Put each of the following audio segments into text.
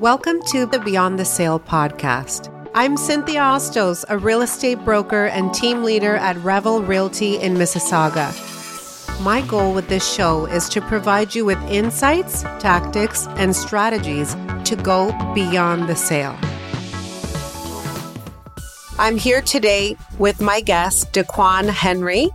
Welcome to the Beyond the Sale podcast. I'm Cynthia Ostos, a real estate broker and team leader at Revel Realty in Mississauga. My goal with this show is to provide you with insights, tactics, and strategies to go beyond the sale. I'm here today with my guest, Dakwan Henry.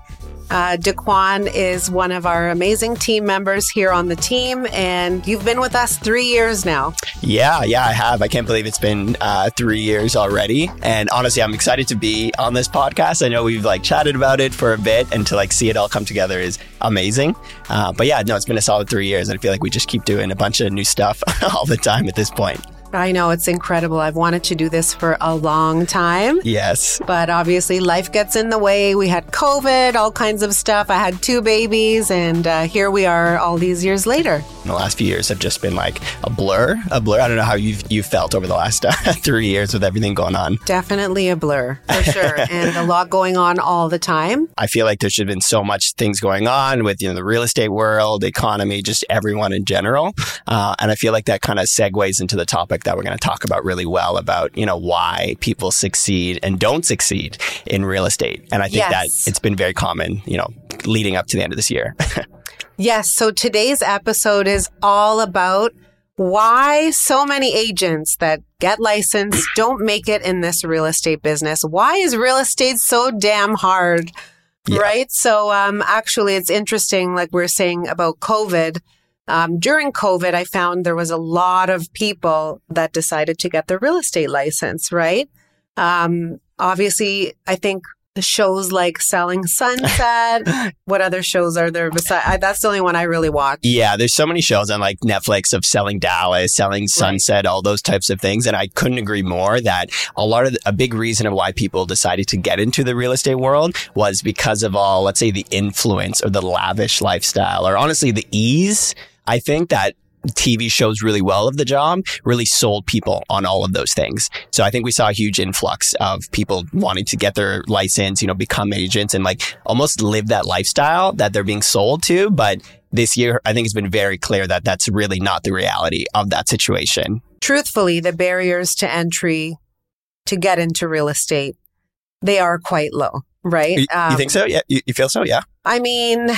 Uh, Dakwan is one of our amazing team members here on the team, and you've been with us three years now. Yeah, yeah, I have. I can't believe it's been uh, three years already. And honestly, I'm excited to be on this podcast. I know we've like chatted about it for a bit, and to like see it all come together is amazing. Uh, but yeah, no, it's been a solid three years. I feel like we just keep doing a bunch of new stuff all the time at this point. I know it's incredible. I've wanted to do this for a long time. Yes. But obviously, life gets in the way. We had COVID, all kinds of stuff. I had two babies, and uh, here we are all these years later. The last few years have just been like a blur, a blur. I don't know how you've, you felt over the last uh, three years with everything going on. Definitely a blur, for sure. and a lot going on all the time. I feel like there should have been so much things going on with, you know, the real estate world, economy, just everyone in general. Uh, and I feel like that kind of segues into the topic topic that we're going to talk about really well about, you know, why people succeed and don't succeed in real estate. And I think yes. that it's been very common, you know, leading up to the end of this year. yes. So today's episode is all about why so many agents that get licensed don't make it in this real estate business. Why is real estate so damn hard? Yeah. Right. So, um, actually, it's interesting, like we we're saying about COVID um, during COVID, I found there was a lot of people that decided to get their real estate license, right? Um, obviously, I think shows like Selling Sunset. what other shows are there besides? That's the only one I really watch. Yeah, there's so many shows on like Netflix of Selling Dallas, Selling Sunset, right. all those types of things. And I couldn't agree more that a lot of the, a big reason of why people decided to get into the real estate world was because of all, let's say, the influence or the lavish lifestyle, or honestly, the ease I think that TV shows really well of the job really sold people on all of those things. So I think we saw a huge influx of people wanting to get their license, you know, become agents and like almost live that lifestyle that they're being sold to. But this year, I think it's been very clear that that's really not the reality of that situation. Truthfully, the barriers to entry to get into real estate, they are quite low, right? You, um, you think so? Yeah. You, you feel so? Yeah. I mean,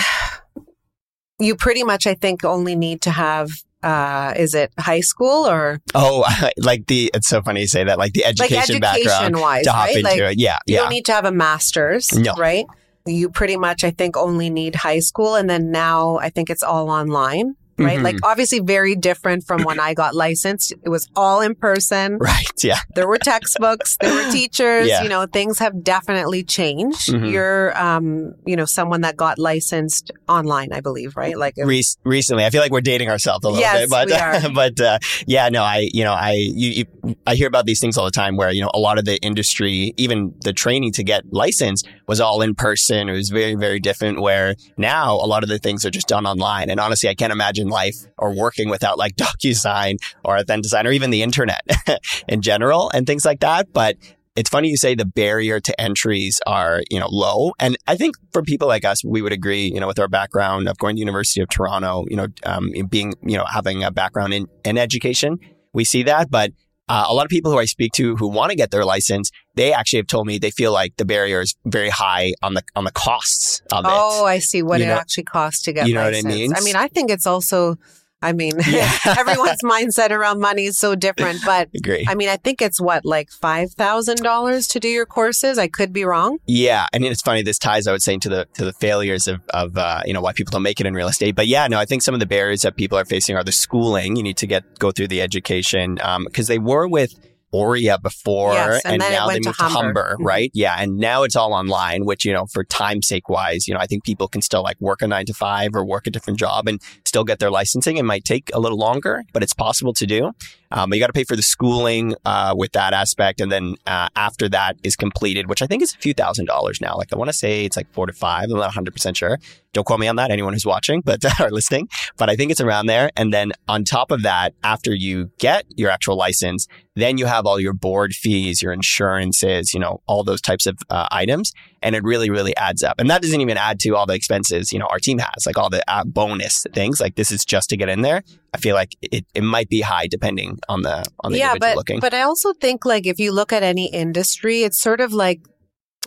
you pretty much, I think, only need to have uh, is it high school or? Oh, like the, it's so funny you say that, like the education, like education background wise, to hop right? into like, it. Yeah. You yeah. don't need to have a master's, no. right? You pretty much, I think, only need high school. And then now I think it's all online right? Mm-hmm. Like obviously very different from when I got licensed. It was all in person. Right. Yeah. There were textbooks, there were teachers, yeah. you know, things have definitely changed. Mm-hmm. You're um, you know, someone that got licensed online, I believe, right? Like Re- recently. I feel like we're dating ourselves a little yes, bit, but we are. but uh, yeah, no, I you know, I you, you, I hear about these things all the time where, you know, a lot of the industry, even the training to get licensed was all in person. It was very very different where now a lot of the things are just done online. And honestly, I can't imagine life or working without like DocuSign or Authentisign or even the internet in general and things like that. But it's funny you say the barrier to entries are, you know, low. And I think for people like us, we would agree, you know, with our background of going to University of Toronto, you know, um, being, you know, having a background in, in education, we see that. But uh, a lot of people who I speak to who want to get their license, they actually have told me they feel like the barrier is very high on the on the costs of it. Oh, I see what you it know, actually costs to get. You know licensed. what I mean? I mean, I think it's also I mean, yeah. everyone's mindset around money is so different, but Agree. I mean, I think it's what, like $5,000 to do your courses. I could be wrong. Yeah. I mean, it's funny. This ties, I would say, to the, to the failures of, of, uh, you know, why people don't make it in real estate. But yeah, no, I think some of the barriers that people are facing are the schooling. You need to get, go through the education. Um, cause they were with, OREA before, yes, and, and now they moved to Humber, Humber mm-hmm. right? Yeah, and now it's all online, which you know, for time sake wise, you know, I think people can still like work a nine to five or work a different job and still get their licensing. It might take a little longer, but it's possible to do. Um, but you got to pay for the schooling uh, with that aspect, and then uh, after that is completed, which I think is a few thousand dollars now. Like I want to say it's like four to five. I'm not 100 percent sure. Don't quote me on that. Anyone who's watching, but are listening, but I think it's around there. And then on top of that, after you get your actual license, then you have all your board fees, your insurances, you know, all those types of uh, items. And it really, really adds up. And that doesn't even add to all the expenses, you know, our team has, like all the uh, bonus things. like this is just to get in there, I feel like it, it might be high depending on the on the yeah, but looking. but I also think like if you look at any industry, it's sort of like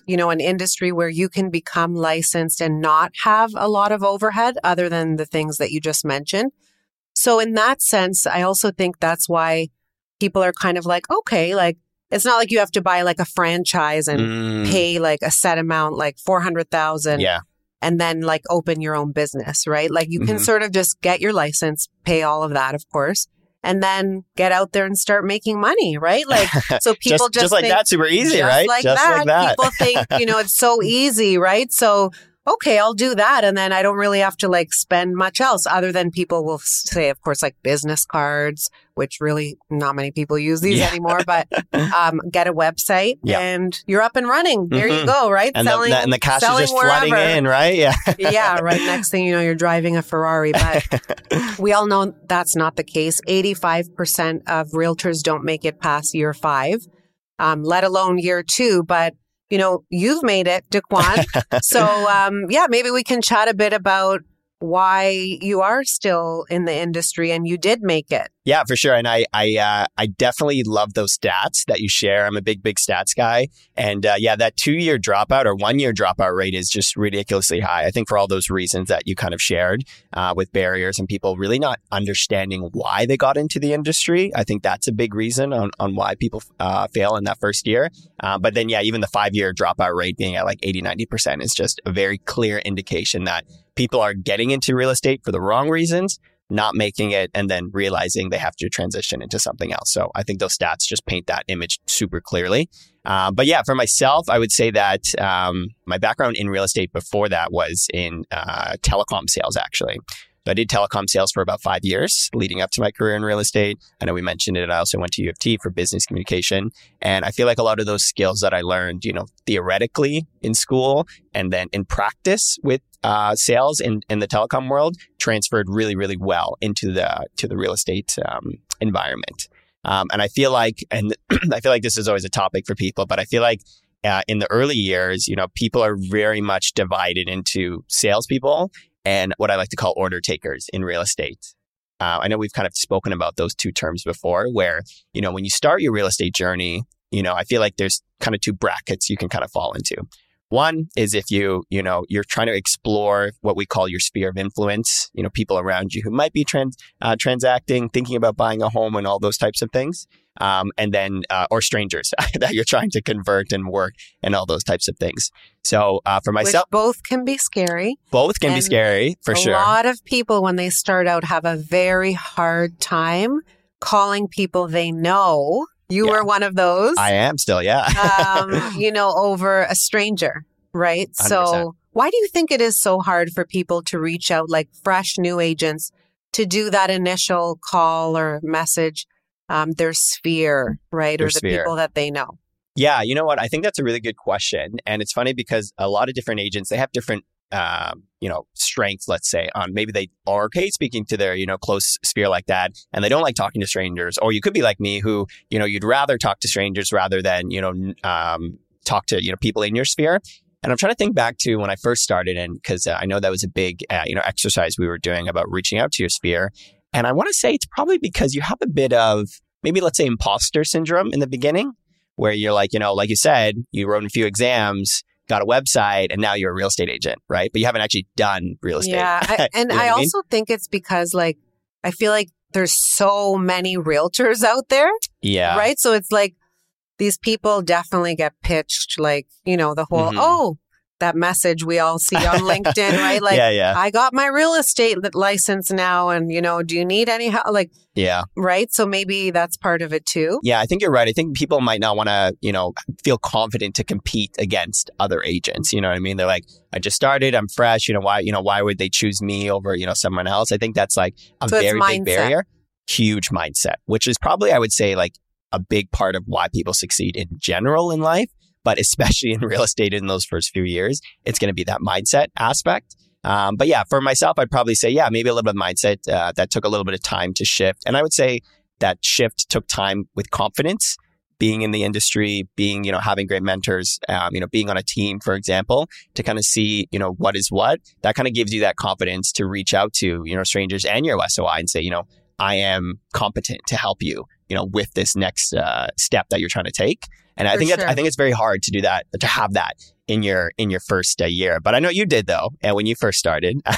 you know an industry where you can become licensed and not have a lot of overhead other than the things that you just mentioned. So in that sense, I also think that's why people are kind of like, okay, like it's not like you have to buy like a franchise and Mm, pay like a set amount, like four hundred thousand, yeah, and then like open your own business, right? Like you can Mhm. sort of just get your license, pay all of that, of course, and then get out there and start making money, right? Like so people just, just like think, that, super easy, just right? Like just that. like that. People think, you know, it's so easy, right? So, okay, I'll do that. And then I don't really have to like spend much else other than people will say, of course, like business cards, which really not many people use these Yeah. anymore, but um, get a website Yeah. and you're up and running. There you Mhm. go, right? and, the, the- and the cash is selling just flooding in, right? Yeah. yeah, right. Next thing you know, you're driving a Ferrari. But we all know that's not the case. 85% of realtors don't make it past year five, um, let alone year two. But, you know, you've made it, Dakwan. so, um, yeah, maybe we can chat a bit about why you are still in the industry and you did make it. Yeah, for sure. And I, I, uh, I definitely love those stats that you share. I'm a big, big stats guy. And uh, yeah, that two year dropout or one year dropout rate is just ridiculously high. I think for all those reasons that you kind of shared uh, with barriers and people really not understanding why they got into the industry. I think that's a big reason on, on why people uh, fail in that first year. Uh, but then, yeah, even the five year dropout rate being at like 80, 90% is just a very clear indication that people are getting into real estate for the wrong reasons not making it and then realizing they have to transition into something else. So I think those stats just paint that image super clearly. Uh, but yeah, for myself, I would say that um, my background in real estate before that was in uh, telecom sales, actually. So I did telecom sales for about five years leading up to my career in real estate. I know we mentioned it. I also went to U of T for business communication. And I feel like a lot of those skills that I learned, you know, theoretically in school and then in practice with uh, sales in, in the telecom world transferred really, really well into the to the real estate um, environment. Um, and I feel like, and I feel like this is always a topic for people, but I feel like uh, in the early years, you know, people are very much divided into salespeople and what I like to call order takers in real estate. Uh, I know we've kind of spoken about those two terms before, where you know when you start your real estate journey, you know, I feel like there's kind of two brackets you can kind of fall into. One is if you, you know, you're trying to explore what we call your sphere of influence, you know, people around you who might be trans, uh, transacting, thinking about buying a home and all those types of things. Um, and then, uh, or strangers that you're trying to convert and work and all those types of things. So, uh, for myself, Which both can be scary. both can be scary for a sure. A lot of people, when they start out, have a very hard time calling people they know. You Yeah. were one of those. I am still, yeah. um, you know, over a stranger, right? 100%. So, why do you think it is so hard for people to reach out, like fresh new agents, to do that initial call or message, um, their sphere, right, Their or the sphere. people that they know? Yeah, you know what? I think that's a really good question, and it's funny because a lot of different agents they have different, um, you know, strength, Let's say on maybe they are okay speaking to their you know close sphere like that, and they don't like talking to strangers. Or you could be like me, who you know you'd rather talk to strangers rather than you know um, talk to you know people in your sphere. And I'm trying to think back to when I first started, and because uh, I know that was a big uh, you know exercise we were doing about reaching out to your sphere. And I want to say it's probably because you have a bit of maybe let's say imposter syndrome in the beginning where you're like, you know, like you said, you wrote a few exams, got a website, and now you're a real estate agent, right? But you haven't actually done real estate. Yeah, I, and You know I I mean? also think it's because, like, I feel like there's so many realtors out there, yeah. right? So it's like these people definitely get pitched, like, you know, the whole, Mhm. oh, that message we all see on LinkedIn, right? Like, yeah, yeah, I got my real estate license now, and you know, do you need any help? Like, yeah, right? So maybe that's part of it too. yeah. I think you're right. I think people might not want to, you know, feel confident to compete against other agents. You know what I mean? They're like, I just started, I'm fresh. You know why? You know why would they choose me over you know someone else? I think that's like a So very big barrier, huge mindset, which is probably I would say like a big part of why people succeed in general in life, but especially in real estate in those first few years, it's going to be that mindset aspect. Um, but yeah, for myself, I'd probably say, yeah, maybe a little bit of mindset uh, that took a little bit of time to shift. And I would say that shift took time with confidence being in the industry, being, you know, having great mentors, um, you know, being on a team, for example, to kind of see, you know, what is what, that kind of gives you that confidence to reach out to, you know, strangers and your SOI and say, you know, I am competent to help you, you know, with this next uh, step that you're trying to take. And I think sure. I think it's very hard to do that, to have that in your in your first uh, year. But I know you did though, and when you first started.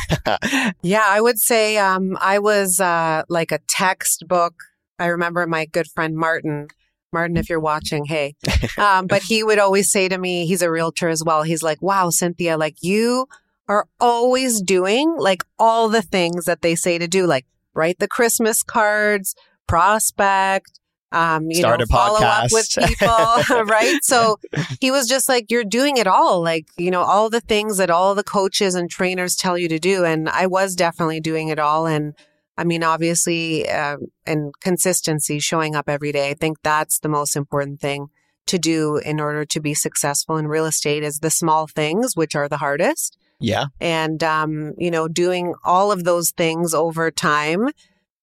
Yeah, I would say um, I was uh, like a textbook. I remember my good friend Martin. Martin, if you're watching, hey. Um, but he would always say to me, he's a realtor as well. He's like, wow, Cynthia, like you are always doing like all the things that they say to do, like write the Christmas cards, prospect, um, you Start know, a follow up with people, right? So he was just like, you're doing it all, like, you know, all the things that all the coaches and trainers tell you to do. And I was definitely doing it all. And I mean, obviously, uh, and consistency, showing up every day. I think that's the most important thing to do in order to be successful in real estate is the small things, which are the hardest. yeah. And, um, you know, doing all of those things over time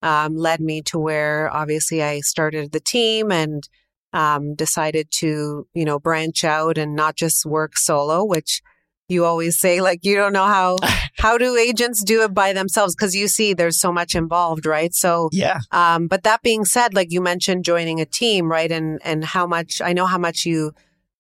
um, led me to where obviously I started the team and um, decided to, you know, branch out and not just work solo, which you always say, like, you don't know how, how do agents do it by themselves? Cause you see there's so much involved, right? So, Yeah. um, but that being said, like you mentioned joining a team, right? And, and how much, I know how much you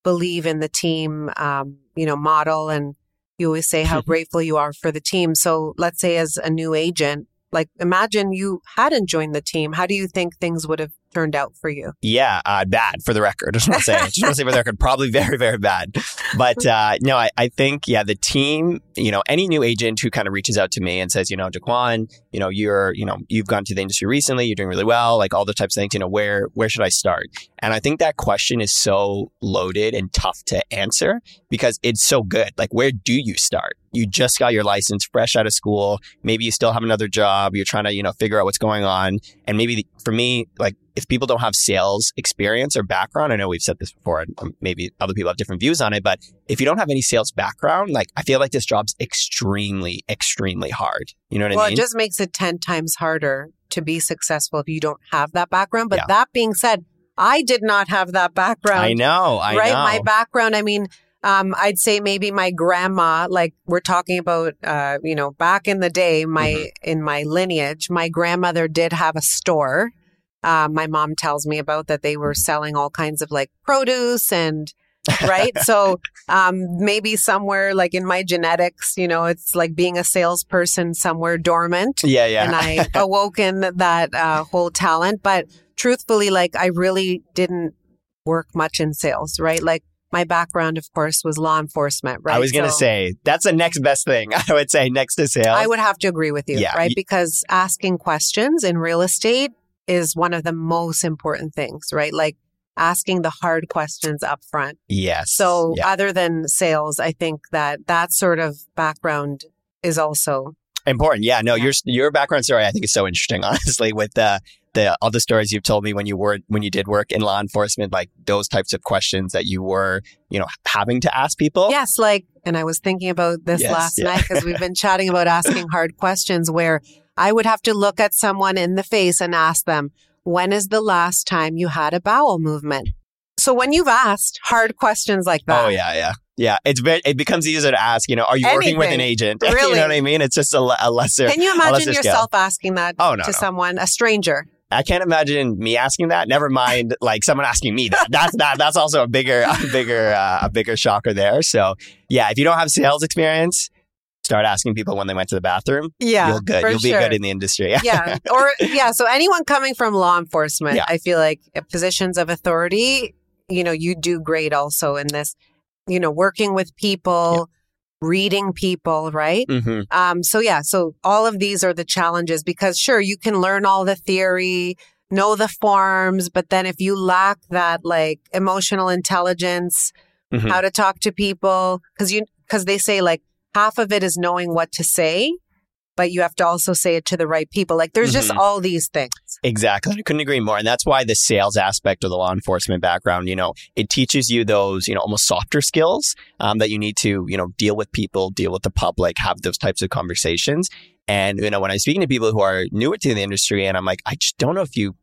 believe in the team, um, you know, model and you always say how grateful you are for the team. So let's say as a new agent, like imagine you hadn't joined the team. How do you think things would have turned out for you? Yeah, uh, bad for the record. Just want to say, just want to say for the record, probably very, very bad. But uh, no, I, I think yeah, the team. You know, any new agent who kind of reaches out to me and says, you know, Dakwan, you know, you're, you know, you've gone to the industry recently, you're doing really well, like all the types of things. You know, where where should I start? And I think that question is so loaded and tough to answer because it's so good. Like, where do you start? You just got your license, fresh out of school. Maybe you still have another job. You're trying to, you know, figure out what's going on. And maybe the, for me, like if people don't have sales experience or background, I know we've said this before, and um, maybe other people have different views on it, but if you don't have any sales background, like I feel like this job's extremely, extremely hard. You know what well, I mean? Well, it just makes it 10 times harder to be successful if you don't have that background. But Yeah. that being said, I did not have that background. I know. I right? know. My background, I mean, um, I'd say maybe my grandma, like we're talking about, uh, you know, back in the day, my, Mhm. in my lineage, my grandmother did have a store. Uh, my mom tells me about that they were selling all kinds of like produce and, right? so, um, maybe somewhere like in my genetics, you know, it's like being a salesperson somewhere dormant yeah, yeah. and I awoken that uh, whole talent. But truthfully, like I really didn't work much in sales, right? Like my background, of course, was law enforcement, right? I was going to So say that's the next best thing. I would say next to sales. I would have to agree with you, Yeah, right? because asking questions in real estate is one of the most important things, right? Like asking the hard questions up front. yes. So yeah. other than sales, I think that that sort of background is also important. Yeah. No, Yeah. your your background story I think is so interesting. Honestly, with the the all the stories you've told me when you were when you did work in law enforcement, like those types of questions that you were, you know, having to ask people. Yes, like, and I was thinking about this Yes, last yeah. night because we've been chatting about asking hard questions where I would have to look at someone in the face and ask them, when is the last time you had a bowel movement? So when you've asked hard questions like that, Oh yeah, yeah, yeah. It's very. It becomes easier to ask. You know, are you working with an Anything. agent? you know what I mean? It's just a, a lesser. can you imagine yourself scale. asking that Oh no, to no. someone, a stranger? I can't imagine me asking that. Never mind, like someone asking me that. That's that. That's also a bigger, a bigger, uh, a bigger shocker there. So yeah, if you don't have sales experience, start asking people when they went to the bathroom. Yeah, You'll good. You'll be sure. good in the industry. yeah. Or, yeah. So anyone coming from law enforcement, Yeah. I feel like uh, positions of authority, you know, you do great also in this, you know, working with people, reading people, right? hmm Um, so yeah, so all of these are the challenges because sure, you can learn all the theory, know the forms, but then if you lack that like emotional intelligence, Mhm. how to talk to people, because you because they say like half of it is knowing what to say, but you have to also say it to the right people. Like there's just Mhm. all these things. Exactly. I couldn't agree more. And that's why the sales aspect of the law enforcement background, you know, it teaches you those, you know, almost softer skills um, that you need to, you know, deal with people, deal with the public, have those types of conversations. And, you know, when I'm speaking to people who are newer to the industry and I'm like, I just don't know if you,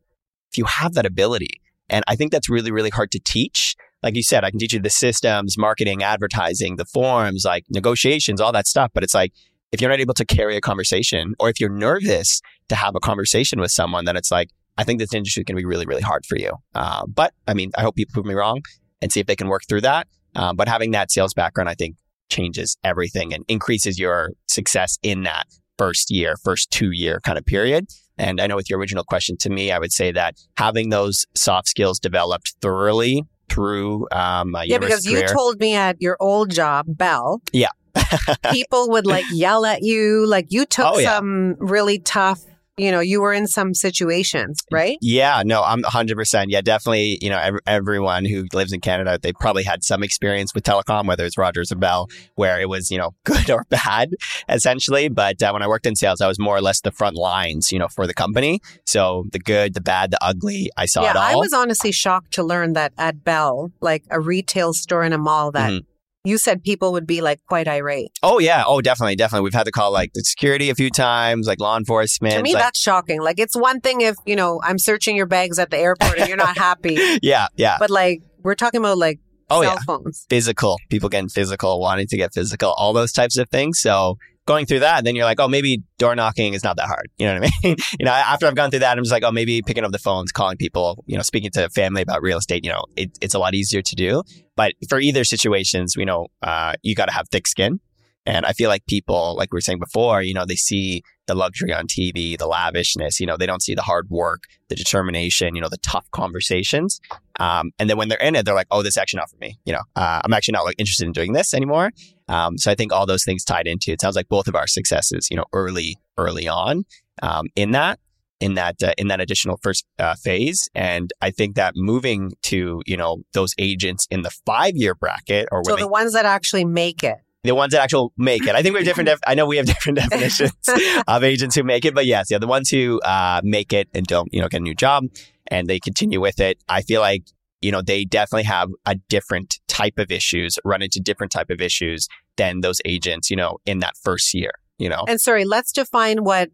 if you have that ability And I think that's really, really hard to teach. Like you said, I can teach you the systems, marketing, advertising, the forms, like negotiations, all that stuff. But it's like, if you're not able to carry a conversation or if you're nervous to have a conversation with someone, then it's like, I think this industry can be really, really hard for you. Uh, but I mean, I hope people prove me wrong and see if they can work through that. Um, but having that sales background, I think changes everything and increases your success in that first year, first two year kind of period. And I know with your original question to me, I would say that having those soft skills developed thoroughly through um, yeah, because career, you told me at your old job, Bell. Yeah. people would like yell at you. Like you took Oh, yeah. some really tough, you know, you were in some situations, right? Yeah, no, I'm 100%. Yeah, definitely. You know, ev- everyone who lives in Canada, they probably had some experience with telecom, whether it's Rogers or Bell, where it was, you know, good or bad, essentially. But uh, when I worked in sales, I was more or less the front lines, you know, for the company. So the good, the bad, the ugly, I saw yeah, it all. I was honestly shocked to learn that at Bell, like a retail store in a mall, that Mhm. You said people would be like quite irate. oh, yeah. Oh, definitely. Definitely. We've had to call like the security a few times, like law enforcement. To me, like- that's shocking. Like it's one thing if you know I'm searching your bags at the airport and you're not happy, yeah, yeah. but like we're talking about like Oh, cell yeah. phones. physical, people getting physical, wanting to get physical, all those types of things. So going through that, then you're like, oh, maybe door knocking is not that hard. You know what I mean? you know, after I've gone through that, I'm just like, oh, maybe picking up the phones, calling people, you know, speaking to family about real estate, you know, it, it's a lot easier to do. But for either situations, we know uh, you got to have thick skin. And I feel like people, like we were saying before, you know, they see the luxury on TV, the lavishness, you know, they don't see the hard work, the determination, you know, the tough conversations. Um, and then when they're in it, they're like, oh, this is actually not for me. You know, uh, I'm actually not like interested in doing this anymore. Um, so I think all those things tied into it sounds like both of our successes, you know, early, early on um, in that, in that, uh, in that additional first uh, phase. And I think that moving to, you know, those agents in the five year bracket or So the ones that actually make it. The ones that actually make it. I think we have different. Def- I know we have different definitions of agents who make it, but yes, yeah, the ones who uh, make it and don't, you know, get a new job and they continue with it. I feel like you know they definitely have a different type of issues, run into different type of issues than those agents, you know, in that first year. You know, And sorry, let's define what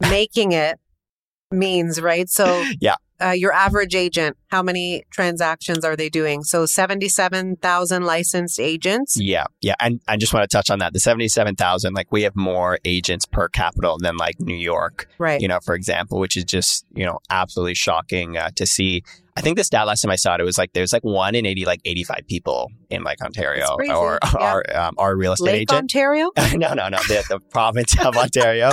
making it means, right? So Yeah. Uh, your average agent, how many transactions are they doing? So 77,000 licensed agents. yeah, yeah, and I just want to touch on that. The seventy-seven thousand, like we have more agents per capita than like New York. Right. you know, for example, which is just, you know, absolutely shocking uh, to see. I think the stat last time I saw it, it was like there's like one in 80, like 85 people in like Ontario or Yeah. our, um, our real estate Lake agent. Ontario? no, no, no, the, the province of Ontario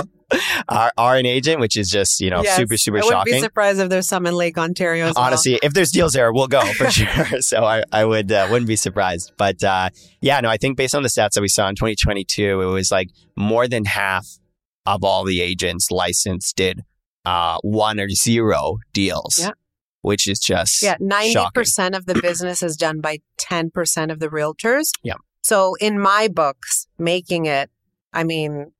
are, an agent, which is just, you know, Yes. super, super I wouldn't be surprised if there's some in Lake Ontario as well. Honestly, if there's deals there, we'll go for sure. so I, I would uh, wouldn't be surprised. But uh, yeah, no, I think based on the stats that we saw in 2022, it was like more than half of all the agents licensed did uh, one or zero deals, Yeah. which is just Yeah, 90% of the business is done by 10% of the realtors. Yeah. So in my books, making it, I mean,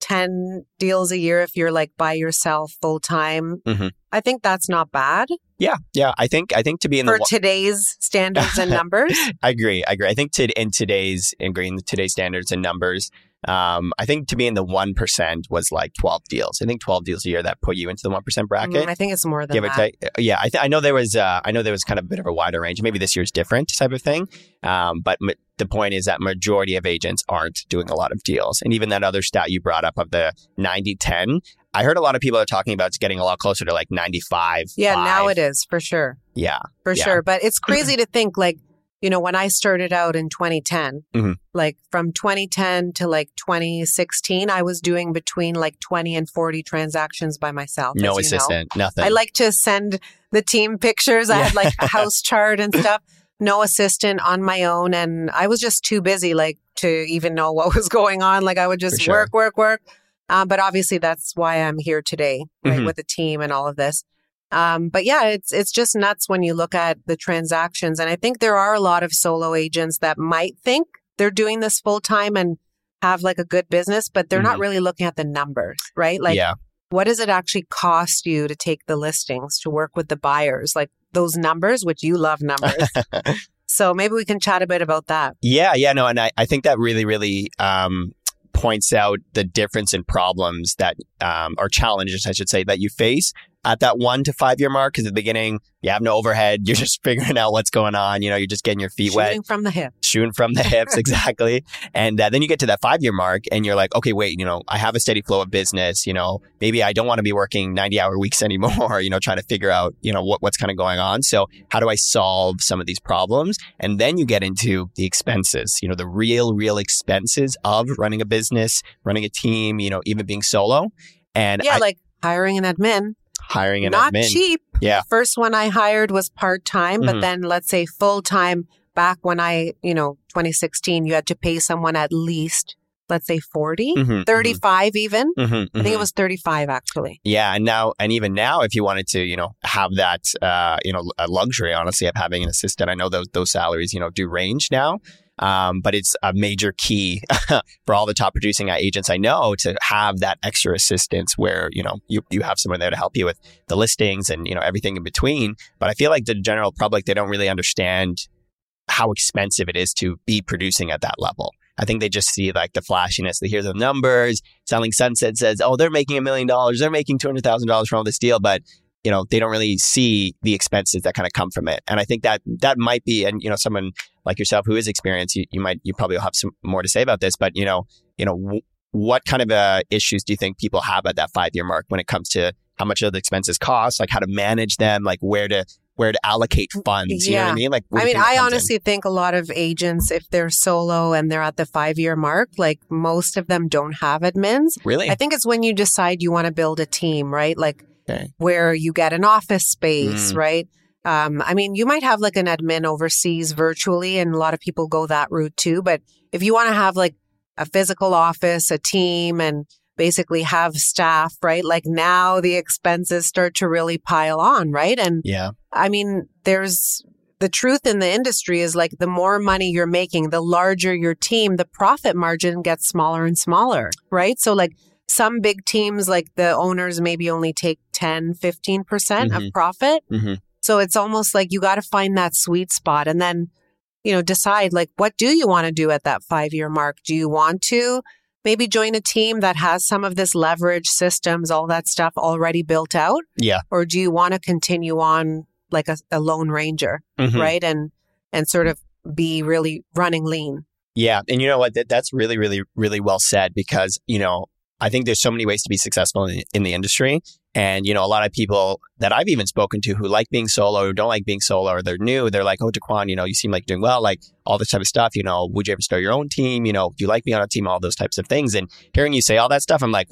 10 deals a year if you're like by yourself full time. Mhm. I think that's not bad Yeah, yeah. I think I think to be in for today's standards and numbers. I agree. I agree. I think to, in today's in green today's standards and numbers, um, I think to be in the one percent was like twelve deals. I think twelve deals a year that put you into the one percent bracket. Mm, I think it's more than give that. take. Yeah, I, th- I know there was. Uh, I know there was kind of a bit of a wider range. Maybe this year's different type of thing. Um, but m- the point is that majority of agents aren't doing a lot of deals, and even that other stat you brought up of the 90-10, I heard a lot of people are talking about it's getting a lot closer to like ninety five. Yeah, now it is for sure. Yeah, For Yeah. sure. But it's crazy to think like, you know, when I started out in 2010, Mhm. like from 2010 to like 2016, I was doing between like 20 and 40 transactions by myself. no as you know. assistant, nothing. I like to send the team pictures. I had like a house chart and stuff. No assistant on my own. And I was just too busy, like, to even know what was going on. Like, I would just sure. work, work, work. Um, but obviously, that's why I'm here today, right, Mhm. with the team and all of this. Um, but yeah, it's it's just nuts when you look at the transactions. And I think there are a lot of solo agents that might think they're doing this full time and have like a good business, but they're not Mhm. really looking at the numbers, right? Like, yeah, what does it actually cost you to take the listings to work with the buyers like those numbers which you love numbers so maybe we can chat a bit about that Yeah, yeah, no, and I, I think that really, really um, points out the difference in problems that um, or challenges, I should say, that you face at that one to five year mark because at the beginning you have no overhead. You're just figuring out what's going on. You know, you're just getting your feet Shooting wet, Shooting from the hip. shooting from the hips. exactly. And uh, then you get to that five year mark and you're like, okay, wait, you know, I have a steady flow of business. You know, maybe I don't want to be working 90 hour weeks anymore, you know, trying to figure out, you know, what, what's kind of going on. So how do I solve some of these problems? And then you get into the expenses, you know, the real, real expenses of running a business, running a team, you know, even being solo. And Yeah, I, like hiring an admin. Hiring an Not admin. cheap. Yeah. The first one I hired was part time, but Mhm. then let's say full time back when I, you know, 2016, you had to pay someone at least, let's say 40, Mhm, 35 even. mhm, I think it was 35 actually. Yeah, and now, and even now, if you wanted to, you know, have that, uh, you know, a luxury, honestly, of having an assistant, I know those those salaries, you know, do range now. Um, but it's a major key for all the top producing agents I know to have that extra assistance where, you know, you, you have someone there to help you with the listings and, you know, everything in between. But I feel like the general public, they don't really understand how expensive it is to be producing at that level. I think they just see like the flashiness. They hear the numbers. Selling Sunset says, "Oh, they're making a million dollars. They're making two hundred thousand dollars from all this deal," but you know they don't really see the expenses that kind of come from it. And I think that that might be, and you know, someone like yourself who is experienced, you, you might you probably will have some more to say about this. But you know, you know, w- what kind of uh, issues do you think people have at that five year mark when it comes to how much of the expenses cost, like how to manage them, like where to where to allocate funds? You know what I mean? Like, I mean, I comes in? honestly think a lot of agents, if they're solo and they're at the five year mark, like most of them don't have admins. really, I think it's when you decide you want to build a team, right? Like Where you get an office space, Mm. right? Um, I mean, you might have like an admin overseas virtually, and a lot of people go that route too. But if you want to have like a physical office, a team, and basically have staff, right? Like now the expenses start to really pile on, right? And yeah, I mean, there's the truth in the industry is like the more money you're making, the larger your team, the profit margin gets smaller and smaller, right? So like some big teams, like the owners maybe only take 10, 15% of profit. Mhm. So it's almost like you got to find that sweet spot and then, you know, decide like, what do you want to do at that five year mark? Do you want to maybe join a team that has some of this leverage systems, all that stuff already built out? yeah, or do you want to continue on like a, a lone ranger Mhm. right and and sort of be really running lean Yeah, and you know what? That, that's really, really, really well said because you know I think there's so many ways to be successful in, in the industry, and you know a lot of people that I've even spoken to who like being solo or don't like being solo or they're new, they're like, "Oh, Dakwan, you know, you seem like you're doing well, like all this type of stuff. You know, would you ever start your own team? You know, do you like me on a team? All those types of things." And hearing you say all that stuff, I'm like.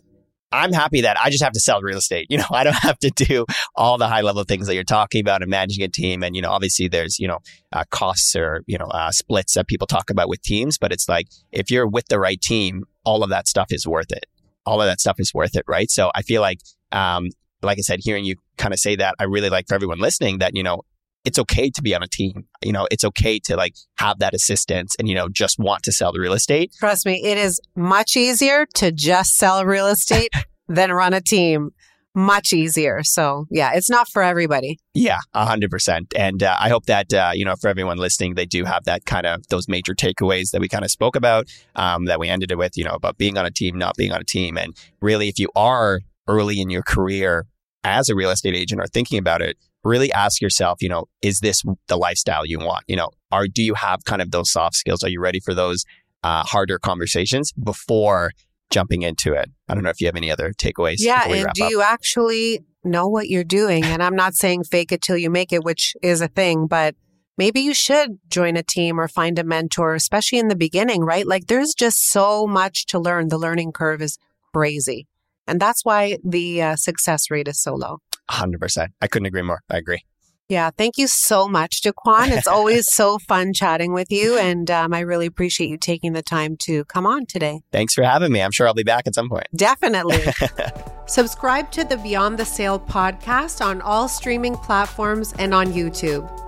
I'm happy that I just have to sell real estate. You know, I don't have to do all the high level things that you're talking about and managing a team. And, you know, obviously there's, you know, uh, costs or, you know, uh, splits that people talk about with teams. But it's like, if you're with the right team, all of that stuff is worth it. All of that stuff is worth it. Right. So I feel like, um, like I said, hearing you kind of say that, I really like for everyone listening that, you know, it's okay to be on a team. You know, it's okay to like have that assistance and, you know, just want to sell the real estate. trust me it is much easier to just sell real estate than run a team much easier so yeah it's not for everybody Yeah, a hundred percent. And uh, I hope that uh, you know, for everyone listening, they do have that kind of those major takeaways that we kind of spoke about, um, that we ended it with, you know, about being on a team, not being on a team, and really, if you are early in your career as a real estate agent or thinking about it, really ask yourself, you know, is this the lifestyle you want? You know, are do you have kind of those soft skills? Are you ready for those uh, harder conversations before jumping into it? I don't know if you have any other takeaways. yeah and do up. you actually know what you're doing and i'm not saying fake it till you make it which is a thing but maybe you should join a team or find a mentor especially in the beginning right like there's just so much to learn the learning curve is crazy and that's why the uh, success rate is so low hundred percent. I couldn't agree more. I agree. Yeah, thank you so much, Dakwan. It's always so fun chatting with you, and um, I really appreciate you taking the time to come on today. Thanks for having me. I'm sure I'll be back at some point. Definitely. Subscribe to the Beyond the Sale podcast on all streaming platforms and on YouTube.